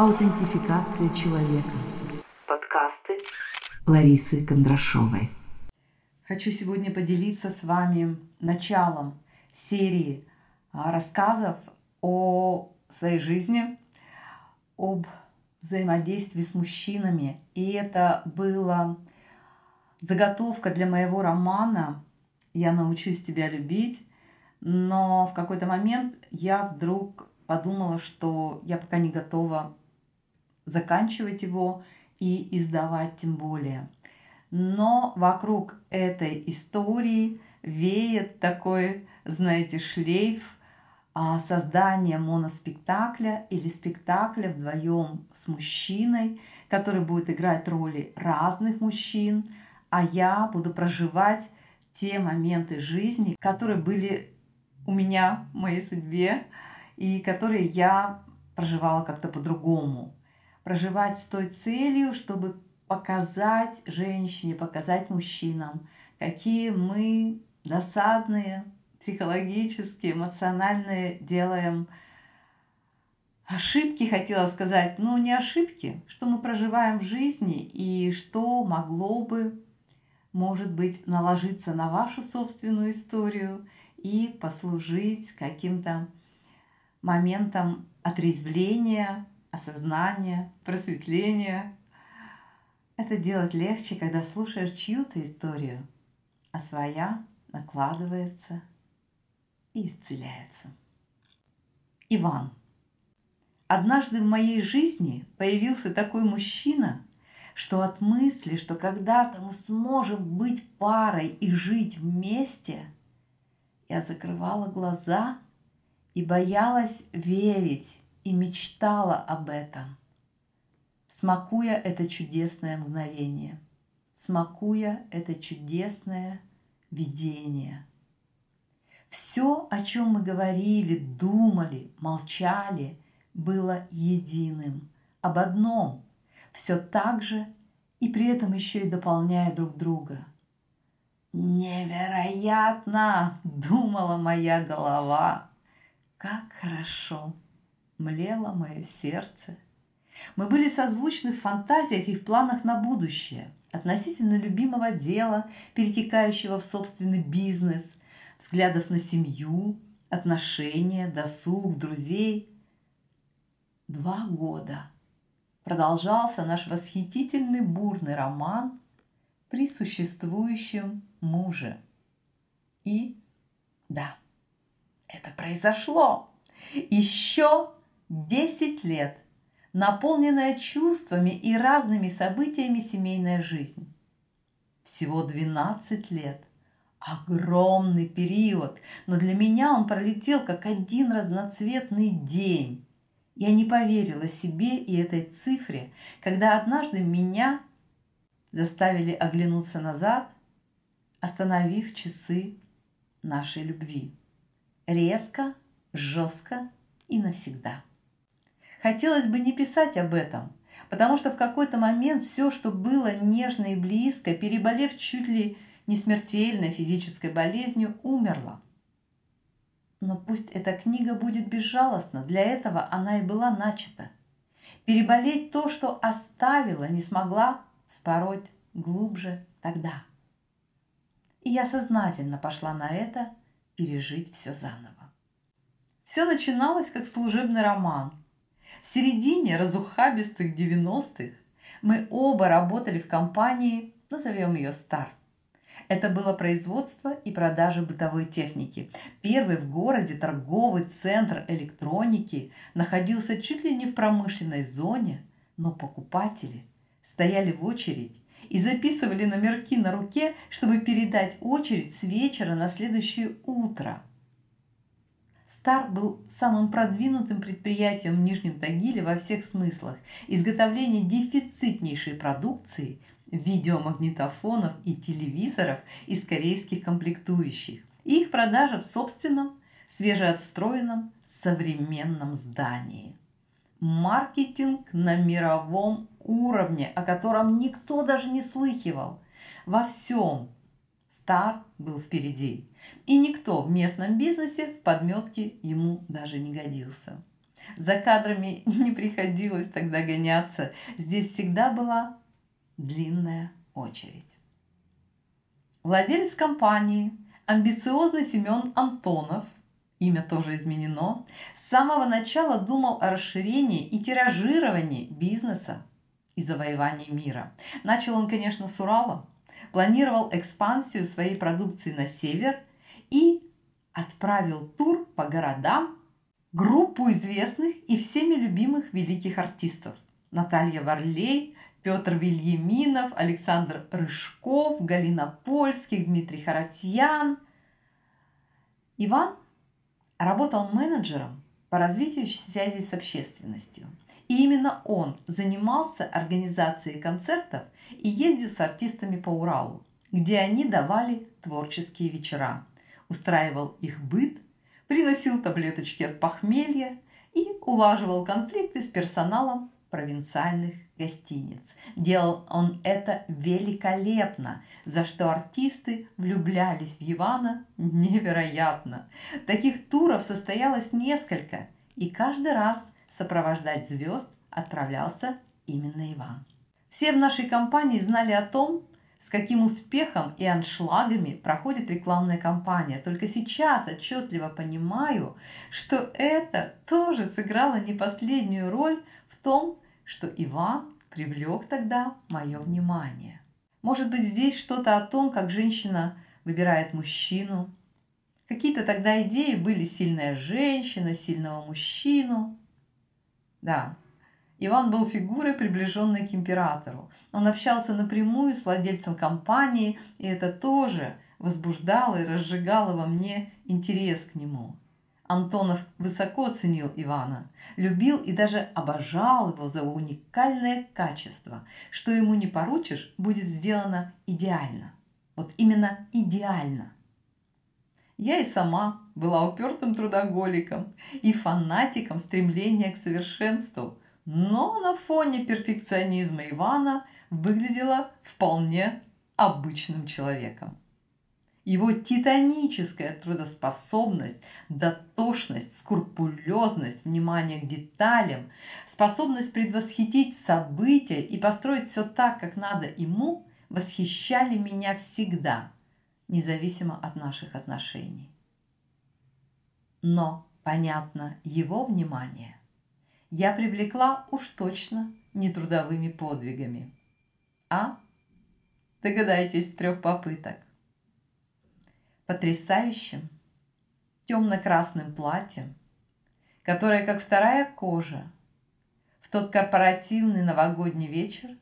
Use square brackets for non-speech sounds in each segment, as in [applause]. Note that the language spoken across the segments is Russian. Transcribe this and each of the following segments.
Аутентификация человека. Подкасты Ларисы Кондрашовой. Хочу сегодня поделиться с вами началом серии а, рассказов о своей жизни, об взаимодействии с мужчинами. И это была заготовка для моего романа «Я научусь тебя любить», но в какой-то момент я вдруг подумала, что я пока не готова заканчивать его и издавать тем более. Но вокруг этой истории веет такой, знаете, шлейф а, создания моноспектакля или спектакля вдвоем с мужчиной, который будет играть роли разных мужчин, а я буду проживать те моменты жизни, которые были у меня в моей судьбе и которые я проживала как-то по-другому. Проживать с той целью, чтобы показать женщине, показать мужчинам, какие мы досадные, психологические, эмоциональные делаем ошибки, хотела сказать, но не ошибки, что мы проживаем в жизни и что могло бы, может быть, наложиться на вашу собственную историю и послужить каким-то моментом отрезвления, осознания, просветления. Это делать легче, когда слушаешь чью-то историю, а своя накладывается и исцеляется. Иван. Однажды в моей жизни появился такой мужчина, что от мысли, что когда-то мы сможем быть парой и жить вместе, я закрывала глаза и боялась верить и мечтала об этом – смакуя это чудесное мгновение, смакуя это чудесное видение. Все, о чем мы говорили, думали, молчали, было единым, об одном, все так же и при этом еще и дополняя друг друга. Невероятно, думала моя голова, как хорошо, млело мое сердце – мы были созвучны в фантазиях и в планах на будущее, относительно любимого дела, перетекающего в собственный бизнес, взглядов на семью, отношения, досуг, друзей. Два года продолжался наш восхитительный бурный роман при существующем муже. И да, это произошло. Еще 10 лет – наполненная чувствами и разными событиями семейная жизнь. Всего 12 лет. Огромный период, но для меня он пролетел как один разноцветный день. Я не поверила себе и этой цифре, когда однажды меня заставили оглянуться назад, остановив часы нашей любви. Резко, жестко и навсегда. Хотелось бы не писать об этом, потому что в какой-то момент все, что было нежно и близко, переболев чуть ли не смертельной физической болезнью, умерло. Но пусть эта книга будет безжалостна, для этого она и была начата. Переболеть то, что оставила, не смогла спороть глубже тогда. И я сознательно пошла на это пережить все заново. Все начиналось как служебный роман, в середине разухабистых 90-х мы оба работали в компании, назовем ее «Стар». Это было производство и продажа бытовой техники. Первый в городе торговый центр электроники находился чуть ли не в промышленной зоне, но покупатели стояли в очередь и записывали номерки на руке, чтобы передать очередь с вечера на следующее утро – Стар был самым продвинутым предприятием в Нижнем Тагиле во всех смыслах. Изготовление дефицитнейшей продукции, видеомагнитофонов и телевизоров из корейских комплектующих. И их продажа в собственном, свежеотстроенном, современном здании. Маркетинг на мировом уровне, о котором никто даже не слыхивал. Во всем Стар был впереди. И никто в местном бизнесе в подметке ему даже не годился. За кадрами [laughs] не приходилось тогда гоняться. Здесь всегда была длинная очередь. Владелец компании, амбициозный Семен Антонов, имя тоже изменено, с самого начала думал о расширении и тиражировании бизнеса и завоевании мира. Начал он, конечно, с Урала, планировал экспансию своей продукции на север и отправил тур по городам группу известных и всеми любимых великих артистов. Наталья Варлей, Петр Вильяминов, Александр Рыжков, Галина Польских, Дмитрий Харатьян. Иван работал менеджером по развитию связи с общественностью. И именно он занимался организацией концертов и ездил с артистами по Уралу, где они давали творческие вечера, устраивал их быт, приносил таблеточки от похмелья и улаживал конфликты с персоналом провинциальных гостиниц. Делал он это великолепно, за что артисты влюблялись в Ивана невероятно. Таких туров состоялось несколько, и каждый раз сопровождать звезд отправлялся именно Иван. Все в нашей компании знали о том, с каким успехом и аншлагами проходит рекламная кампания. Только сейчас отчетливо понимаю, что это тоже сыграло не последнюю роль в том, что Иван привлек тогда мое внимание. Может быть, здесь что-то о том, как женщина выбирает мужчину. Какие-то тогда идеи были сильная женщина, сильного мужчину. Да, Иван был фигурой, приближенной к императору. Он общался напрямую с владельцем компании, и это тоже возбуждало и разжигало во мне интерес к нему. Антонов высоко ценил Ивана, любил и даже обожал его за уникальное качество. Что ему не поручишь, будет сделано идеально. Вот именно идеально. Я и сама была упертым трудоголиком и фанатиком стремления к совершенству, но на фоне перфекционизма Ивана выглядела вполне обычным человеком. Его титаническая трудоспособность, дотошность, скрупулезность, внимание к деталям, способность предвосхитить события и построить все так, как надо ему, восхищали меня всегда, независимо от наших отношений. Но, понятно, его внимание я привлекла уж точно не трудовыми подвигами. А? Догадайтесь, трех попыток потрясающим темно-красным платьем, которое, как вторая кожа, в тот корпоративный новогодний вечер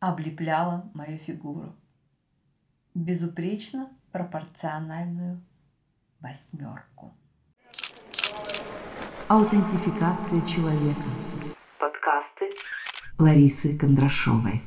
облепляло мою фигуру. Безупречно пропорциональную восьмерку. Аутентификация человека. Подкасты Ларисы Кондрашовой.